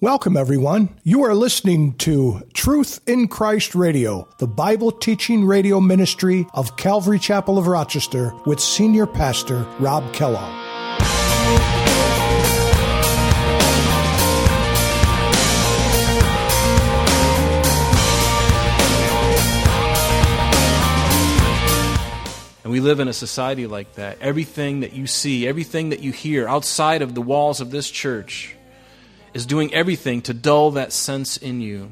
Welcome, everyone. You are listening to Truth in Christ Radio, the Bible teaching radio ministry of Calvary Chapel of Rochester with Senior Pastor Rob Kellogg. And we live in a society like that. Everything that you see, everything that you hear outside of the walls of this church, is doing everything to dull that sense in you.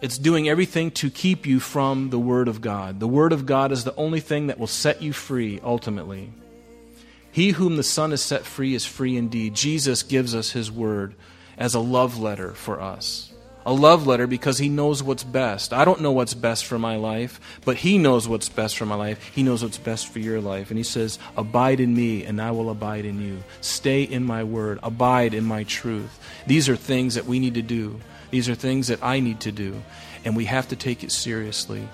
It's doing everything to keep you from the Word of God. The Word of God is the only thing that will set you free ultimately. He whom the Son has set free is free indeed. Jesus gives us His Word as a love letter for us. A love letter because He knows what's best. I don't know what's best for my life, but He knows what's best for my life. He knows what's best for your life. And He says, Abide in me, and I will abide in you. Stay in my Word. Abide in my truth. These are things that we need to do. These are things that I need to do. And we have to take it seriously.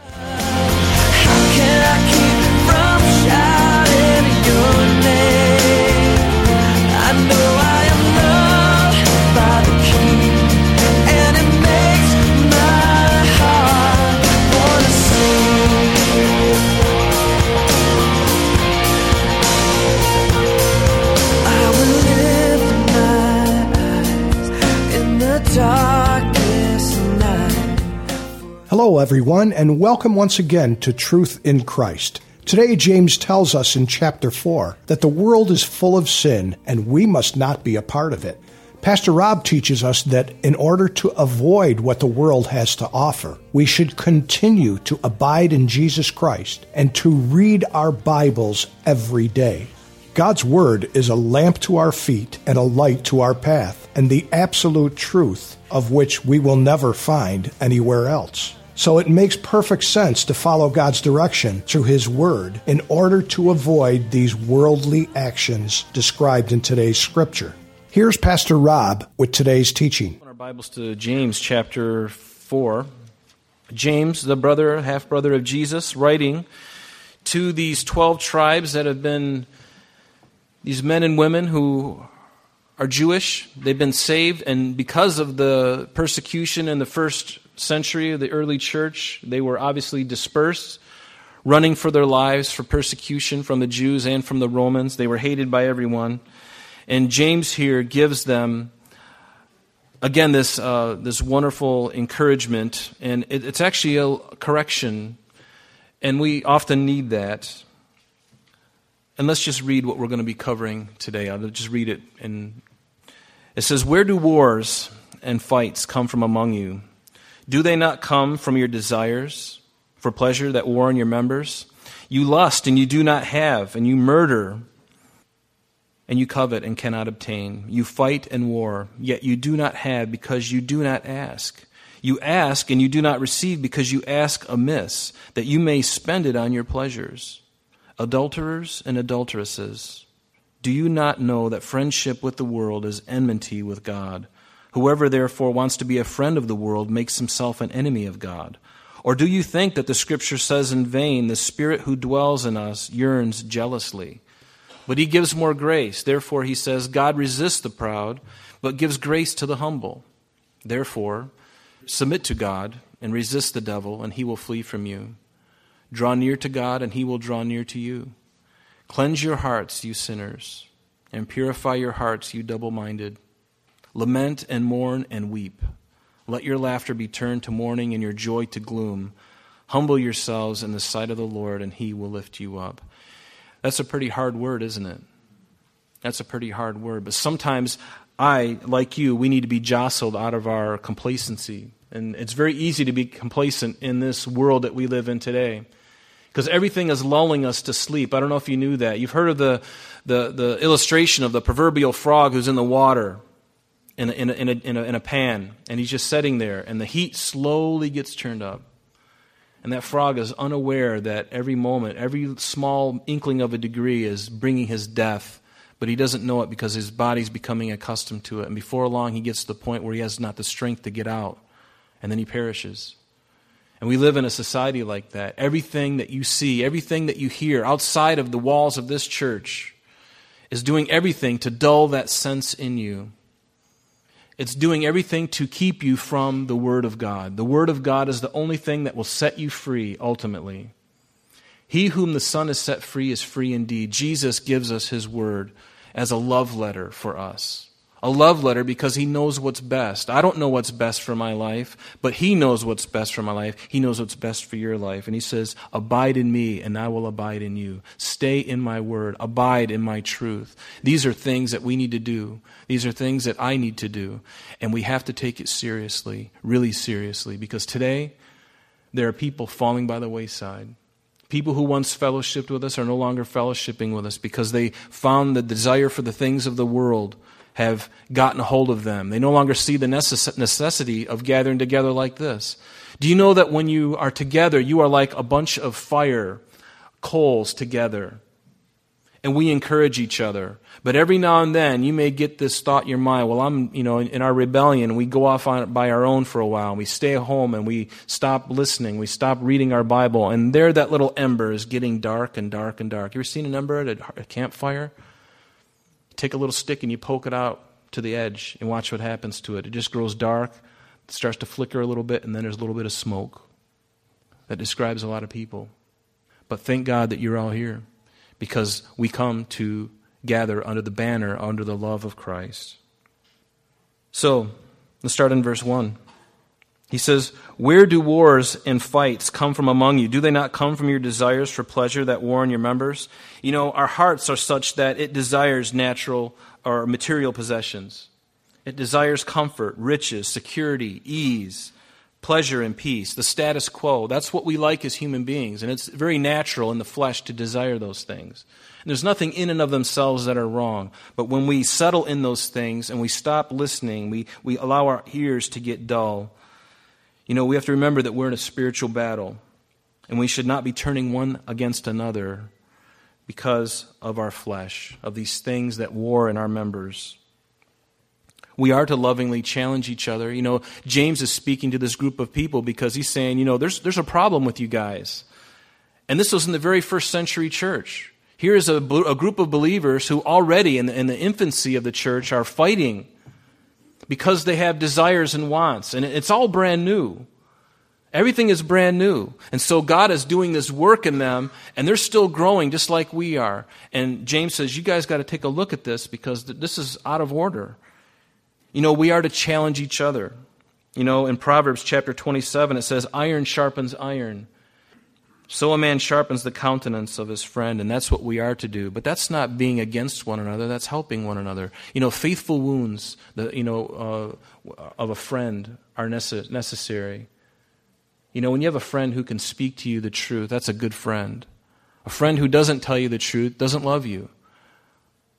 Hello, everyone, and welcome once again to Truth in Christ. Today, James tells us in chapter 4 that the world is full of sin and we must not be a part of it. Pastor Rob teaches us that in order to avoid what the world has to offer, we should continue to abide in Jesus Christ and to read our Bibles every day. God's Word is a lamp to our feet and a light to our path, and the absolute truth of which we will never find anywhere else. So it makes perfect sense to follow God's direction through His Word in order to avoid these worldly actions described in today's scripture. Here's Pastor Rob with today's teaching. Our Bibles to James chapter 4. James, the brother, half brother of Jesus, writing to these 12 tribes that have been these men and women who are Jewish. They've been saved, and because of the persecution in the first century of the early church, they were obviously dispersed, running for their lives for persecution from the Jews and from the Romans. They were hated by everyone. And James here gives them, again, this, uh, this wonderful encouragement, and it, it's actually a correction, and we often need that. And let's just read what we're going to be covering today. I'll just read it. And it says, Where do wars and fights come from among you? Do they not come from your desires for pleasure that war in your members? You lust and you do not have, and you murder and you covet and cannot obtain. You fight and war, yet you do not have because you do not ask. You ask and you do not receive because you ask amiss, that you may spend it on your pleasures. Adulterers and adulteresses, do you not know that friendship with the world is enmity with God? Whoever therefore wants to be a friend of the world makes himself an enemy of God. Or do you think that the scripture says in vain, the spirit who dwells in us yearns jealously? But he gives more grace. Therefore, he says, God resists the proud, but gives grace to the humble. Therefore, submit to God and resist the devil, and he will flee from you. Draw near to God, and he will draw near to you. Cleanse your hearts, you sinners, and purify your hearts, you double minded. Lament and mourn and weep. Let your laughter be turned to mourning and your joy to gloom. Humble yourselves in the sight of the Lord, and he will lift you up. That's a pretty hard word, isn't it? That's a pretty hard word. But sometimes I, like you, we need to be jostled out of our complacency. And it's very easy to be complacent in this world that we live in today because everything is lulling us to sleep. I don't know if you knew that. You've heard of the, the, the illustration of the proverbial frog who's in the water in a, in, a, in, a, in, a, in a pan, and he's just sitting there, and the heat slowly gets turned up. And that frog is unaware that every moment, every small inkling of a degree is bringing his death, but he doesn't know it because his body's becoming accustomed to it. And before long, he gets to the point where he has not the strength to get out, and then he perishes. And we live in a society like that. Everything that you see, everything that you hear outside of the walls of this church is doing everything to dull that sense in you It's doing everything to keep you from the Word of God. The Word of God is the only thing that will set you free ultimately. He whom the Son has set free is free indeed. Jesus gives us His Word as a love letter for us a love letter because he knows what's best. I don't know what's best for my life, but he knows what's best for my life. He knows what's best for your life. And he says, Abide in me, and I will abide in you. Stay in my word. Abide in my truth. These are things that we need to do. These are things that I need to do. And we have to take it seriously, really seriously, because today there are people falling by the wayside. People who once fellowshipped with us are no longer fellowshipping with us because they found the desire for the things of the world have gotten a hold of them. They no longer see the necessity of gathering together like this. Do you know that when you are together, you are like a bunch of fire coals together? And we encourage each other. But every now and then, you may get this thought in your mind, well, I'm, you know, in our rebellion, we go off on by our own for a while. We stay home and we stop listening. We stop reading our Bible. And there, that little ember is getting dark and dark and dark. You ever seen an ember at a campfire? take a little stick and you poke it out to the edge and watch what happens to it. It just grows dark, starts to flicker a little bit, and then there's a little bit of smoke. That describes a lot of people. But thank God that you're all here because we come to gather under the banner, under the love of Christ. So, let's start in verse 1. He says, Where do wars and fights come from among you? Do they not come from your desires for pleasure that war in your members? You know, our hearts are such that it desires natural or material possessions. It desires comfort, riches, security, ease, pleasure, and peace, the status quo. That's what we like as human beings. And it's very natural in the flesh to desire those things. And there's nothing in and of themselves that are wrong. But when we settle in those things and we stop listening, we, we allow our ears to get dull, you know, we have to remember that we're in a spiritual battle, and we should not be turning one against another because of our flesh, of these things that war in our members. We are to lovingly challenge each other. You know, James is speaking to this group of people because he's saying, you know, there's, there's a problem with you guys. And this was in the very first century church. Here is a, a group of believers who already, in the, in the infancy of the church, are fighting because they have desires and wants. And it's all brand new. Everything is brand new. And so God is doing this work in them, and they're still growing just like we are. And James says, You guys got to take a look at this because this is out of order. You know, we are to challenge each other. You know, in Proverbs chapter 27, it says, Iron sharpens iron. So a man sharpens the countenance of his friend, and that's what we are to do. But that's not being against one another, that's helping one another. You know, faithful wounds the, you know, uh, of a friend are necess- necessary. You know, when you have a friend who can speak to you the truth, that's a good friend. A friend who doesn't tell you the truth doesn't love you.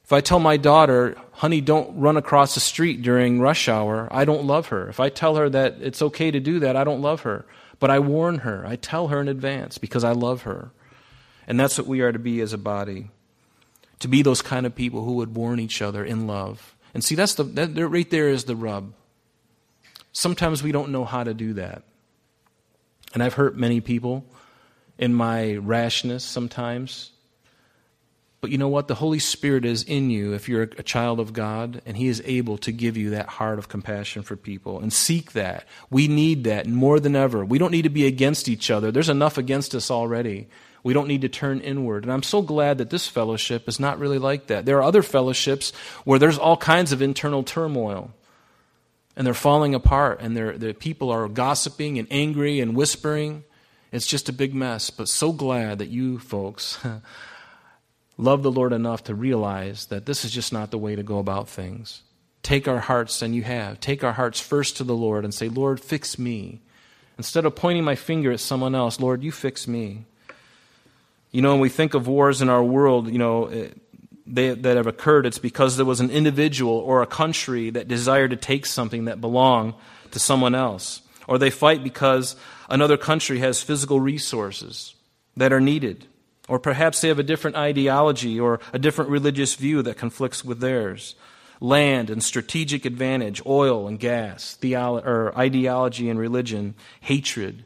If I tell my daughter, honey, don't run across the street during rush hour, I don't love her. If I tell her that it's okay to do that, I don't love her. But I warn her, I tell her in advance because I love her. And that's what we are to be as a body. To be those kind of people who would warn each other in love. And see, that's the, that, right there is the rub. Sometimes we don't know how to do that. And I've hurt many people in my rashness sometimes. But you know what? The Holy Spirit is in you if you're a child of God, and He is able to give you that heart of compassion for people. And seek that. We need that more than ever. We don't need to be against each other. There's enough against us already. We don't need to turn inward. And I'm so glad that this fellowship is not really like that. There are other fellowships where there's all kinds of internal turmoil. And they're falling apart, and the people are gossiping and angry and whispering. It's just a big mess. But so glad that you folks love the Lord enough to realize that this is just not the way to go about things. Take our hearts, and you have, take our hearts first to the Lord and say, Lord, fix me. Instead of pointing my finger at someone else, Lord, you fix me. You know, when we think of wars in our world, you know, eh, they, that have occurred, it's because there was an individual or a country that desired to take something that belonged to someone else. Or they fight because another country has physical resources that are needed. Or perhaps they have a different ideology or a different religious view that conflicts with theirs. Land and strategic advantage, oil and gas, theolo- or ideology and religion, hatred.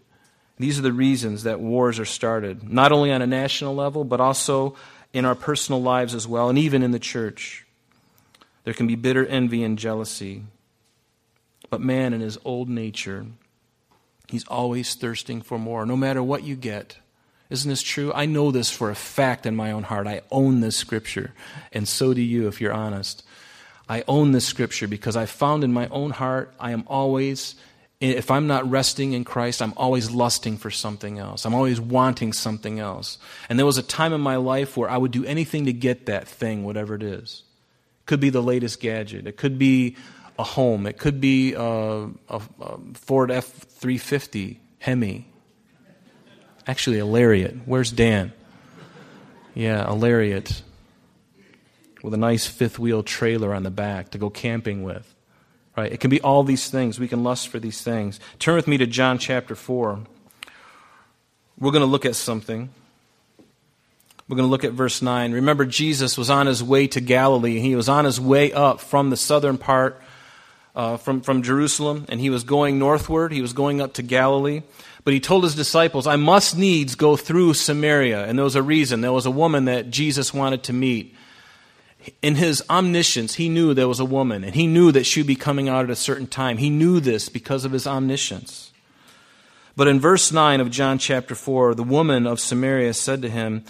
These are the reasons that wars are started, not only on a national level, but also in our personal lives as well, and even in the church. There can be bitter envy and jealousy. But man, in his old nature, he's always thirsting for more, no matter what you get. Isn't this true? I know this for a fact in my own heart. I own this scripture, and so do you if you're honest. I own this scripture because I found in my own heart I am always, if I'm not resting in Christ, I'm always lusting for something else. I'm always wanting something else. And there was a time in my life where I would do anything to get that thing, whatever it is. It could be the latest gadget, it could be a home, it could be a, a, a Ford F 350 Hemi. Actually, a Lariat. Where's Dan? Yeah, a Lariat with a nice fifth wheel trailer on the back to go camping with. Right? It can be all these things. We can lust for these things. Turn with me to John chapter 4. We're going to look at something. We're going to look at verse 9. Remember, Jesus was on his way to Galilee. He was on his way up from the southern part, uh, from, from Jerusalem, and he was going northward. He was going up to Galilee. But he told his disciples, I must needs go through Samaria. And there was a reason. There was a woman that Jesus wanted to meet in his omniscience, he knew there was a woman, and he knew that she would be coming out at a certain time. He knew this because of his omniscience. But in verse 9 of John chapter 4, the woman of Samaria said to him,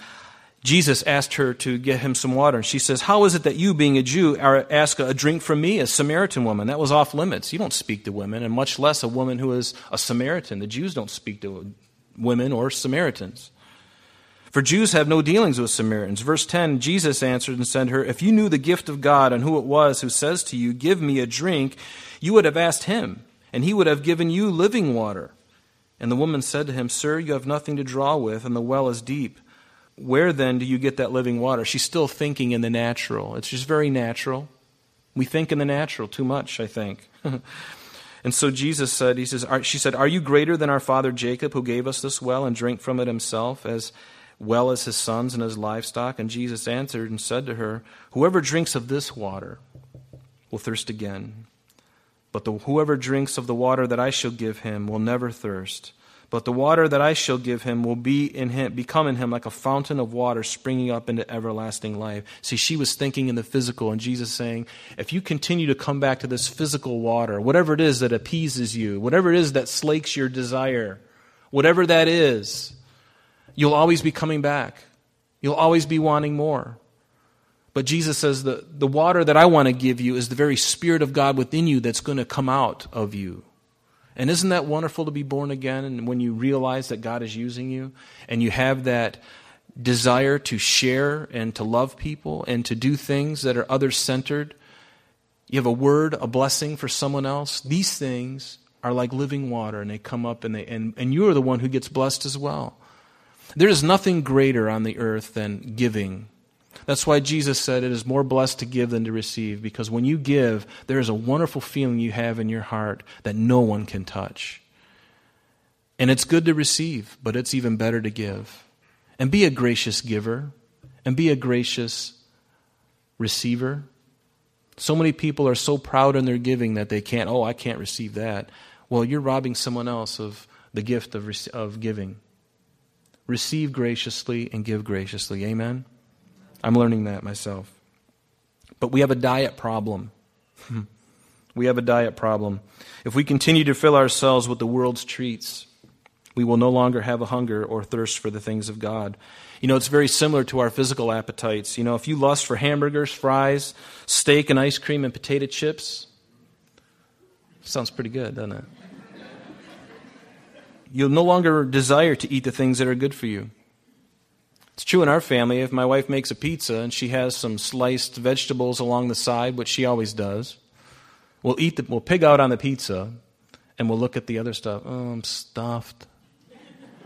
Jesus asked her to get him some water. And she says, How is it that you, being a Jew, ask a drink from me, a Samaritan woman? That was off limits. You don't speak to women, and much less a woman who is a Samaritan. The Jews don't speak to women or Samaritans. For Jews have no dealings with Samaritans. Verse 10 Jesus answered and said to her, If you knew the gift of God and who it was who says to you, Give me a drink, you would have asked him, and he would have given you living water. And the woman said to him, Sir, you have nothing to draw with, and the well is deep. Where then do you get that living water? She's still thinking in the natural. It's just very natural. We think in the natural too much, I think. and so Jesus said, He says, She said, Are you greater than our father Jacob, who gave us this well and drank from it himself, as well as his sons and his livestock? And Jesus answered and said to her, Whoever drinks of this water will thirst again. But the, whoever drinks of the water that I shall give him will never thirst. But the water that I shall give him will be in him, become in him like a fountain of water springing up into everlasting life. See, she was thinking in the physical, and Jesus saying, if you continue to come back to this physical water, whatever it is that appeases you, whatever it is that slakes your desire, whatever that is, You'll always be coming back. You'll always be wanting more. But Jesus says the, the water that I want to give you is the very Spirit of God within you that's going to come out of you. And isn't that wonderful to be born again? And when you realize that God is using you and you have that desire to share and to love people and to do things that are other centered, you have a word, a blessing for someone else. These things are like living water and they come up and, they, and, and you are the one who gets blessed as well. There is nothing greater on the earth than giving. That's why Jesus said it is more blessed to give than to receive, because when you give, there is a wonderful feeling you have in your heart that no one can touch. And it's good to receive, but it's even better to give. And be a gracious giver, and be a gracious receiver. So many people are so proud in their giving that they can't, oh, I can't receive that. Well, you're robbing someone else of the gift of, of giving receive graciously and give graciously. Amen? I'm learning that myself. But we have a diet problem. we have a diet problem. If we continue to fill ourselves with the world's treats, we will no longer have a hunger or thirst for the things of God. You know, it's very similar to our physical appetites. You know, if you lust for hamburgers, fries, steak, and ice cream and potato chips, sounds pretty good, doesn't it? You'll no longer desire to eat the things that are good for you. It's true in our family. If my wife makes a pizza and she has some sliced vegetables along the side, which she always does, we'll eat the, we'll pig out on the pizza and we'll look at the other stuff. Oh, I'm stuffed.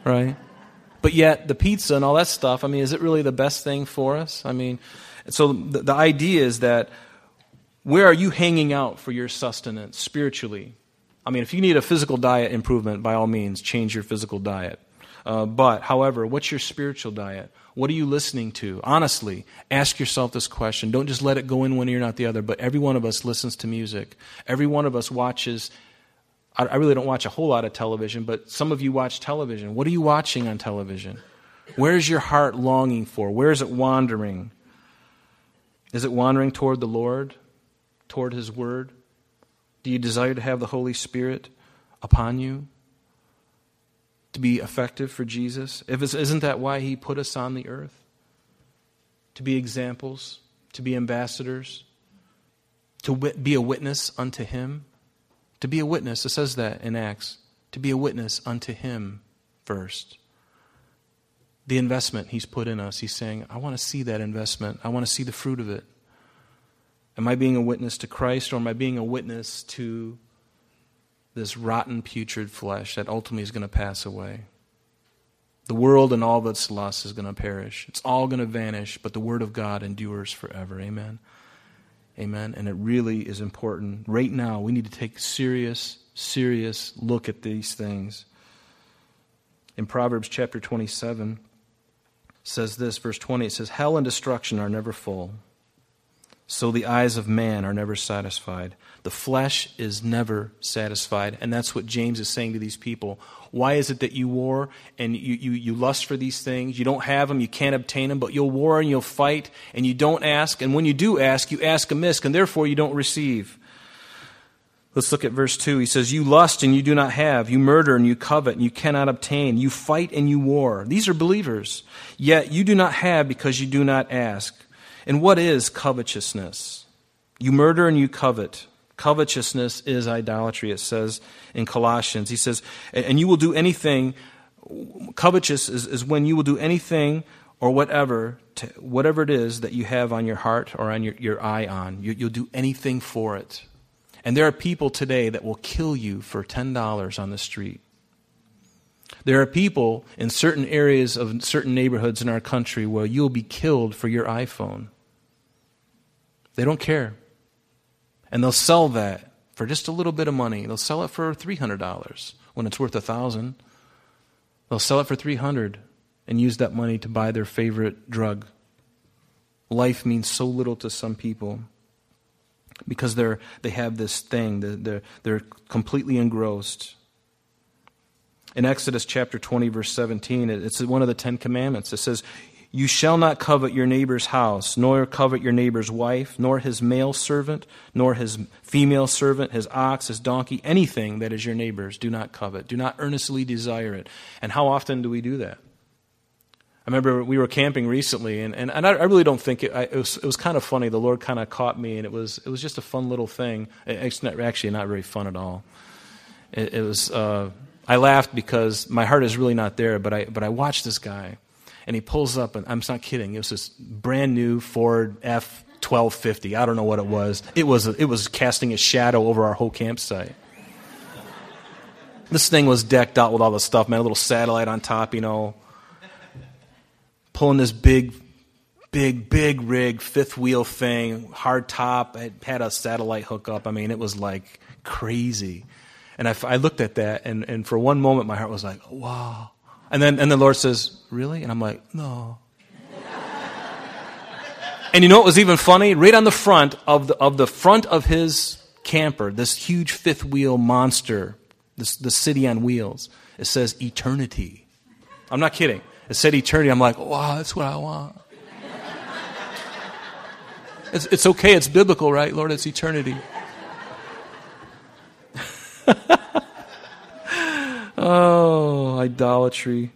Right? But yet, the pizza and all that stuff, I mean, is it really the best thing for us? I mean, so the, the idea is that where are you hanging out for your sustenance spiritually? I mean, if you need a physical diet improvement, by all means, change your physical diet. Uh, but, however, what's your spiritual diet? What are you listening to? Honestly, ask yourself this question. Don't just let it go in one ear, not the other. But every one of us listens to music. Every one of us watches. I, I really don't watch a whole lot of television, but some of you watch television. What are you watching on television? Where is your heart longing for? Where is it wandering? Is it wandering toward the Lord, toward His Word? Do you desire to have the Holy Spirit upon you? To be effective for Jesus? If isn't that why He put us on the earth? To be examples, to be ambassadors, to be a witness unto Him? To be a witness, it says that in Acts, to be a witness unto Him first. The investment He's put in us, He's saying, I want to see that investment, I want to see the fruit of it. Am I being a witness to Christ or am I being a witness to this rotten, putrid flesh that ultimately is going to pass away? The world and all of its lust is going to perish. It's all going to vanish, but the Word of God endures forever. Amen. Amen. And it really is important. Right now, we need to take serious, serious look at these things. In Proverbs chapter 27 says this, verse 20, it says, Hell and destruction are never full so the eyes of man are never satisfied. The flesh is never satisfied. And that's what James is saying to these people. Why is it that you war and you, you, you lust for these things? You don't have them, you can't obtain them, but you'll war and you'll fight and you don't ask. And when you do ask, you ask amiss, and therefore you don't receive. Let's look at verse 2. He says, You lust and you do not have. You murder and you covet and you cannot obtain. You fight and you war. These are believers. Yet you do not have because you do not ask. And what is covetousness? You murder and you covet. Covetousness is idolatry, it says in Colossians. He says, and you will do anything, covetous is, is when you will do anything or whatever, to, whatever it is that you have on your heart or on your, your eye on. You, you'll do anything for it. And there are people today that will kill you for $10 on the street. There are people in certain areas of certain neighborhoods in our country where you'll be killed for your iPhone. They don't care. And they'll sell that for just a little bit of money. They'll sell it for $300 when it's worth a 1000 They'll sell it for 300 and use that money to buy their favorite drug. Life means so little to some people because they're, they have this thing, they're, they're completely engrossed. In Exodus chapter 20, verse 17, it's one of the Ten Commandments. It says, You shall not covet your neighbor's house, nor covet your neighbor's wife, nor his male servant, nor his female servant, his ox, his donkey, anything that is your neighbor's. Do not covet. Do not earnestly desire it. And how often do we do that? I remember we were camping recently, and, and, and I, really don't think it, I, it, was, it was kind of funny. The Lord kind of caught me, and it was, it was just a fun little thing. It's not, actually not very fun at all. It, it was. Uh, I laughed because my heart is really not there, but I, but I watched this guy, and he pulls up, and I'm not kidding. It was this brand new Ford F 1250. I don't know what it was. It was, it was casting a shadow over our whole campsite. This thing was decked out with all the stuff, man. A little satellite on top, you know. Pulling this big, big, big rig, fifth wheel thing, hard top. It had a satellite hookup. I mean, it was like crazy. And I, I looked at that, and, and for one moment, my heart was like, wow. And then, and the Lord says, really? And I'm like, no. and you know what was even funny? Right on the front of the, of the front of his camper, this huge fifth wheel monster, this, the city on wheels, it says eternity. I'm not kidding. It said eternity. I'm like, wow, that's what I want. It's, it's okay. It's biblical, right? Lord, it's eternity. oh, idolatry.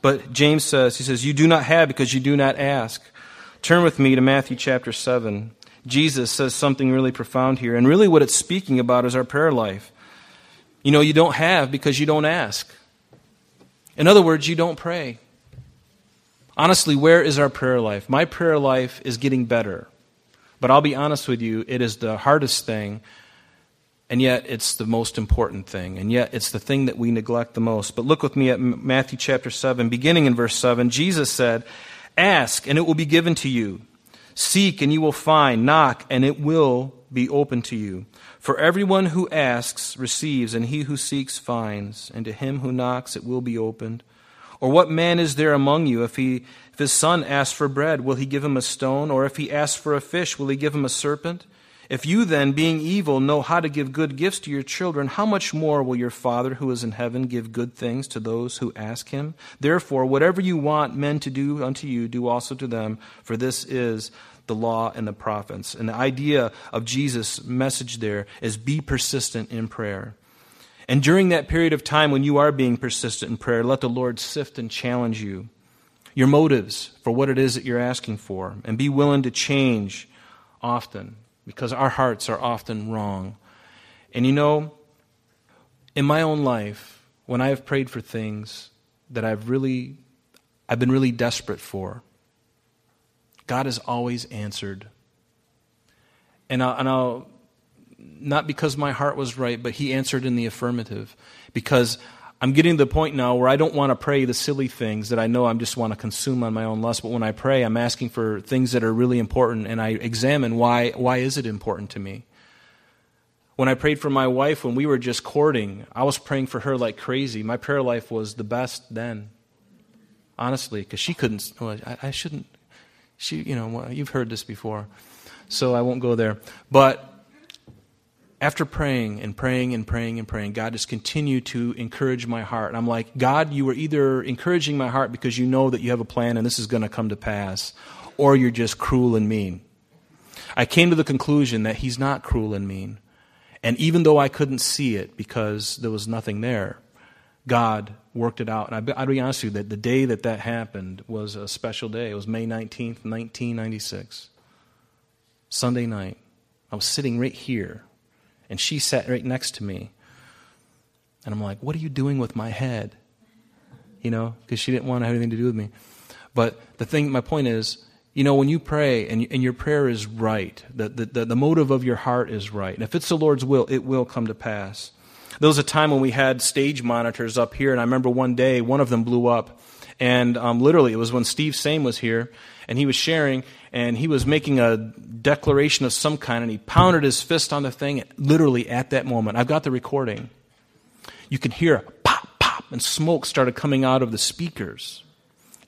But James says, he says, You do not have because you do not ask. Turn with me to Matthew chapter 7. Jesus says something really profound here. And really, what it's speaking about is our prayer life. You know, you don't have because you don't ask. In other words, you don't pray. Honestly, where is our prayer life? My prayer life is getting better. But I'll be honest with you, it is the hardest thing, and yet it's the most important thing, and yet it's the thing that we neglect the most. But look with me at Matthew chapter 7, beginning in verse 7. Jesus said, Ask, and it will be given to you. Seek, and you will find. Knock, and it will be open to you. For everyone who asks receives, and he who seeks finds, and to him who knocks it will be opened. Or what man is there among you, if, he, if his son asks for bread, will he give him a stone? Or if he asks for a fish, will he give him a serpent? If you then, being evil, know how to give good gifts to your children, how much more will your Father who is in heaven give good things to those who ask him? Therefore, whatever you want men to do unto you, do also to them, for this is the law and the prophets. And the idea of Jesus' message there is be persistent in prayer. And during that period of time when you are being persistent in prayer, let the Lord sift and challenge you, your motives for what it is that you're asking for, and be willing to change often because our hearts are often wrong. And you know, in my own life, when I have prayed for things that I've really I've been really desperate for, God has always answered. And I'll, and I'll not because my heart was right, but He answered in the affirmative. Because I'm getting to the point now where I don't want to pray the silly things that I know I just want to consume on my own lust. But when I pray, I'm asking for things that are really important, and I examine why why is it important to me. When I prayed for my wife when we were just courting, I was praying for her like crazy. My prayer life was the best then, honestly, because she couldn't. Well, I, I shouldn't. She, you know, you've heard this before, so I won't go there. But after praying and praying and praying and praying, God just continued to encourage my heart. And I'm like, God, you were either encouraging my heart because you know that you have a plan and this is going to come to pass, or you're just cruel and mean. I came to the conclusion that He's not cruel and mean. And even though I couldn't see it because there was nothing there, God worked it out. And I'll be honest with you that the day that that happened was a special day. It was May 19th, 1996. Sunday night. I was sitting right here and she sat right next to me. And I'm like, what are you doing with my head? You know, because she didn't want to have anything to do with me. But the thing, my point is, you know, when you pray and, and your prayer is right, the, the, the motive of your heart is right, and if it's the Lord's will, it will come to pass. There was a time when we had stage monitors up here, and I remember one day one of them blew up. And um, literally, it was when Steve Same was here, and he was sharing, and he was making a declaration of some kind, and he pounded his fist on the thing, literally at that moment. I've got the recording. You can hear pop, pop, and smoke started coming out of the speakers.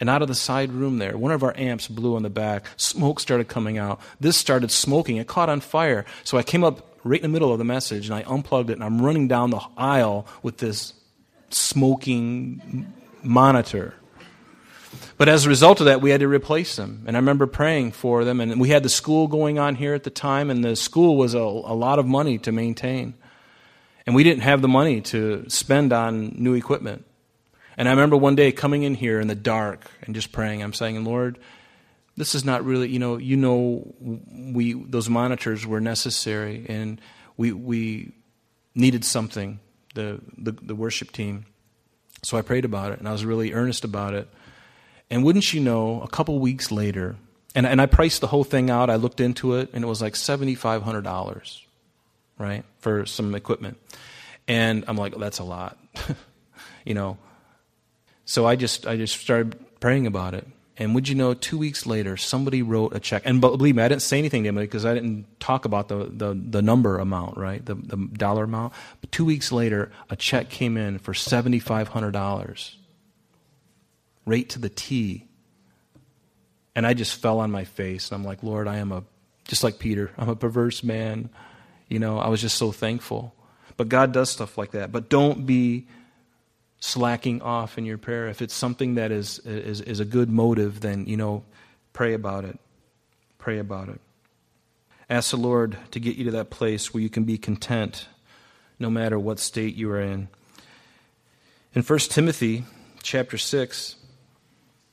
And out of the side room there, one of our amps blew on the back. Smoke started coming out. This started smoking. It caught on fire. So I came up right in the middle of the message and I unplugged it and I'm running down the aisle with this smoking monitor. But as a result of that, we had to replace them. And I remember praying for them. And we had the school going on here at the time, and the school was a, a lot of money to maintain. And we didn't have the money to spend on new equipment. And I remember one day coming in here in the dark and just praying. I'm saying, Lord, this is not really, you know, you know, we those monitors were necessary, and we we needed something. The the, the worship team. So I prayed about it, and I was really earnest about it. And wouldn't you know, a couple weeks later, and, and I priced the whole thing out, I looked into it, and it was like $7,500, right, for some equipment. And I'm like, that's a lot, you know. So I just, I just started praying about it. And would you know, two weeks later, somebody wrote a check. And believe me, I didn't say anything to him because I didn't talk about the, the, the number amount, right? The, the dollar amount. But two weeks later, a check came in for $7,500 right to the T. And I just fell on my face. I'm like, Lord, I am a, just like Peter, I'm a perverse man. You know, I was just so thankful. But God does stuff like that. But don't be slacking off in your prayer. If it's something that is, is, is a good motive, then, you know, pray about it. Pray about it. Ask the Lord to get you to that place where you can be content no matter what state you are in. In 1 Timothy chapter 6,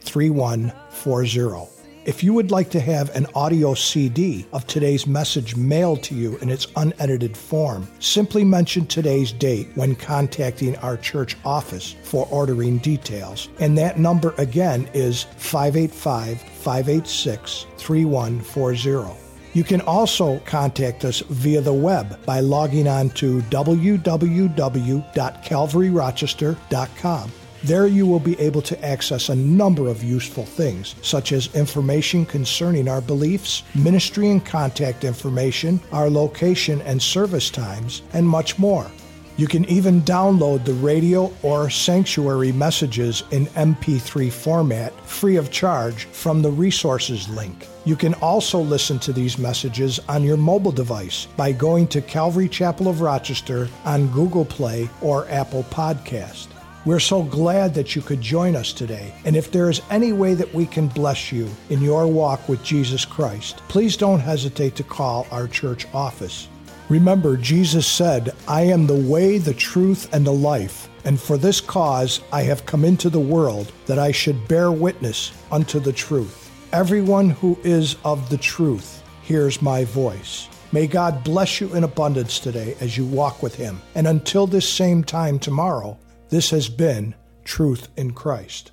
3140. If you would like to have an audio CD of today's message mailed to you in its unedited form, simply mention today's date when contacting our church office for ordering details. And that number again is 585 586 3140. You can also contact us via the web by logging on to www.calvaryrochester.com There you will be able to access a number of useful things, such as information concerning our beliefs, ministry and contact information, our location and service times, and much more. You can even download the radio or sanctuary messages in MP3 format free of charge from the resources link. You can also listen to these messages on your mobile device by going to Calvary Chapel of Rochester on Google Play or Apple Podcast. We're so glad that you could join us today. And if there is any way that we can bless you in your walk with Jesus Christ, please don't hesitate to call our church office. Remember, Jesus said, I am the way, the truth, and the life. And for this cause I have come into the world, that I should bear witness unto the truth. Everyone who is of the truth hears my voice. May God bless you in abundance today as you walk with Him. And until this same time tomorrow, this has been Truth in Christ.